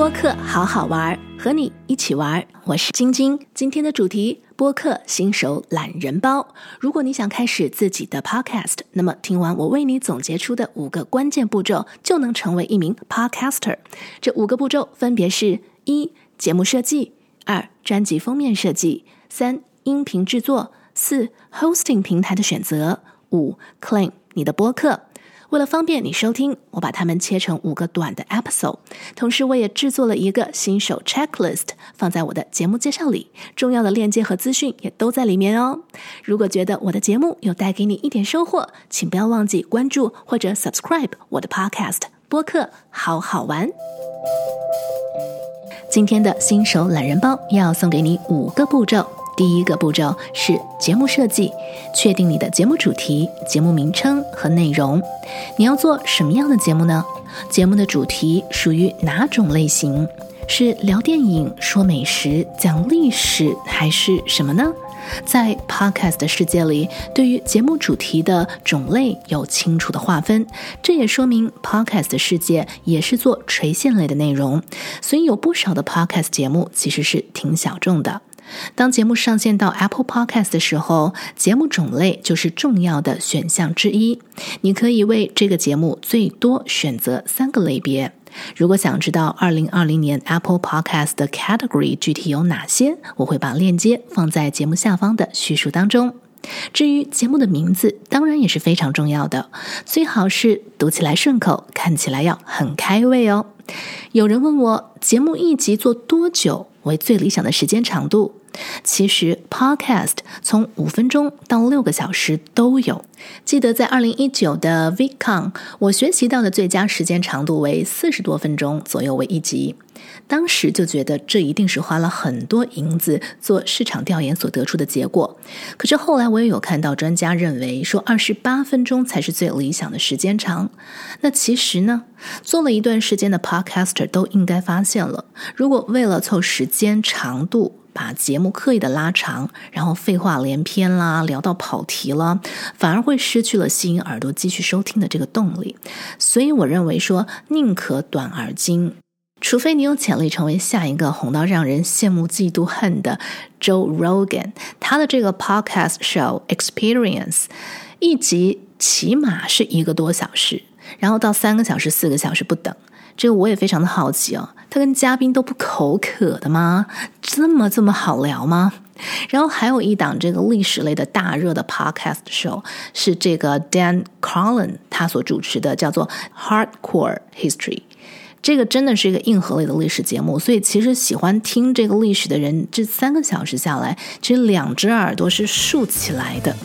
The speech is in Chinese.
播客好好玩，和你一起玩。我是晶晶，今天的主题播客新手懒人包。如果你想开始自己的 podcast，那么听完我为你总结出的五个关键步骤，就能成为一名 podcaster。这五个步骤分别是：一、节目设计；二、专辑封面设计；三、音频制作；四、hosting 平台的选择；五、claim 你的播客。为了方便你收听，我把它们切成五个短的 episode，同时我也制作了一个新手 checklist，放在我的节目介绍里，重要的链接和资讯也都在里面哦。如果觉得我的节目有带给你一点收获，请不要忘记关注或者 subscribe 我的 podcast 播客，好好玩。今天的新手懒人包要送给你五个步骤。第一个步骤是节目设计，确定你的节目主题、节目名称和内容。你要做什么样的节目呢？节目的主题属于哪种类型？是聊电影、说美食、讲历史，还是什么呢？在 podcast 的世界里，对于节目主题的种类有清楚的划分，这也说明 podcast 的世界也是做垂线类的内容，所以有不少的 podcast 节目其实是挺小众的。当节目上线到 Apple Podcast 的时候，节目种类就是重要的选项之一。你可以为这个节目最多选择三个类别。如果想知道二零二零年 Apple Podcast 的 category 具体有哪些，我会把链接放在节目下方的叙述当中。至于节目的名字，当然也是非常重要的，最好是读起来顺口，看起来要很开胃哦。有人问我，节目一集做多久为最理想的时间长度？其实，Podcast 从五分钟到六个小时都有。记得在二零一九的 VCon，我学习到的最佳时间长度为四十多分钟左右为一集。当时就觉得这一定是花了很多银子做市场调研所得出的结果。可是后来我也有看到专家认为说二十八分钟才是最理想的时间长。那其实呢，做了一段时间的 Podcaster 都应该发现了，如果为了凑时间长度，把节目刻意的拉长，然后废话连篇啦，聊到跑题了，反而会失去了吸引耳朵继续收听的这个动力。所以我认为说，宁可短而精，除非你有潜力成为下一个红到让人羡慕嫉妒恨的 Joe Rogan，他的这个 Podcast Show Experience 一集起码是一个多小时，然后到三个小时、四个小时不等。这个我也非常的好奇哦，他跟嘉宾都不口渴的吗？这么这么好聊吗？然后还有一档这个历史类的大热的 podcast show，是这个 Dan Carlin 他所主持的，叫做 Hardcore History。这个真的是一个硬核类的历史节目，所以其实喜欢听这个历史的人，这三个小时下来，其实两只耳朵是竖起来的。